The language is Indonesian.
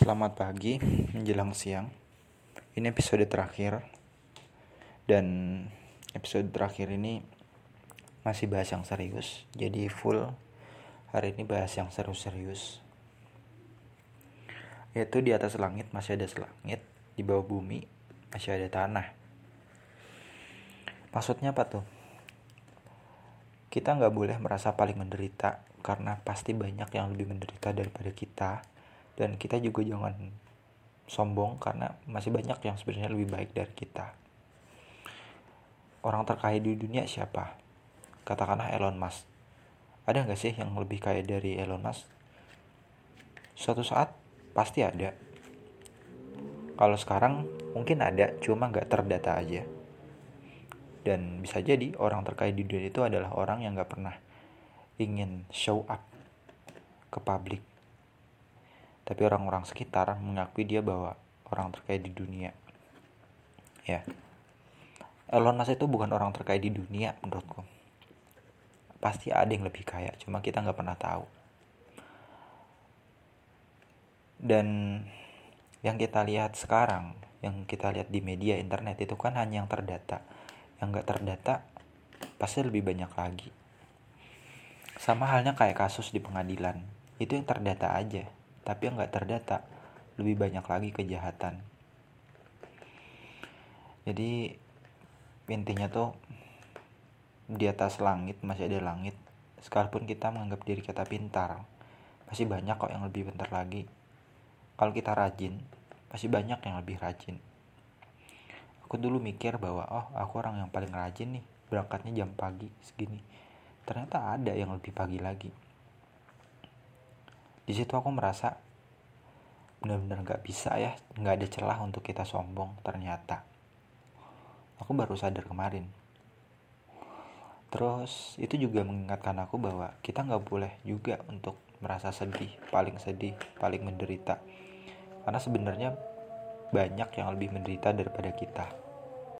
Selamat pagi menjelang siang. Ini episode terakhir. Dan episode terakhir ini masih bahas yang serius. Jadi full hari ini bahas yang serius-serius. Yaitu di atas langit masih ada langit, di bawah bumi masih ada tanah. Maksudnya apa tuh? Kita nggak boleh merasa paling menderita karena pasti banyak yang lebih menderita daripada kita dan kita juga jangan sombong karena masih banyak yang sebenarnya lebih baik dari kita. Orang terkaya di dunia siapa? Katakanlah Elon Musk. Ada nggak sih yang lebih kaya dari Elon Musk? Suatu saat pasti ada. Kalau sekarang mungkin ada cuma nggak terdata aja. Dan bisa jadi orang terkaya di dunia itu adalah orang yang nggak pernah ingin show up ke publik tapi orang-orang sekitar mengakui dia bahwa orang terkaya di dunia. Ya. Elon Musk itu bukan orang terkaya di dunia menurutku. Pasti ada yang lebih kaya cuma kita nggak pernah tahu. Dan yang kita lihat sekarang yang kita lihat di media internet itu kan hanya yang terdata. Yang nggak terdata pasti lebih banyak lagi. Sama halnya kayak kasus di pengadilan. Itu yang terdata aja tapi yang nggak terdata lebih banyak lagi kejahatan. Jadi intinya tuh di atas langit masih ada langit sekalipun kita menganggap diri kita pintar masih banyak kok yang lebih pintar lagi. Kalau kita rajin masih banyak yang lebih rajin. Aku dulu mikir bahwa oh aku orang yang paling rajin nih berangkatnya jam pagi segini. Ternyata ada yang lebih pagi lagi di situ aku merasa benar-benar nggak bisa ya nggak ada celah untuk kita sombong ternyata. Aku baru sadar kemarin. Terus itu juga mengingatkan aku bahwa kita nggak boleh juga untuk merasa sedih paling sedih paling menderita. Karena sebenarnya banyak yang lebih menderita daripada kita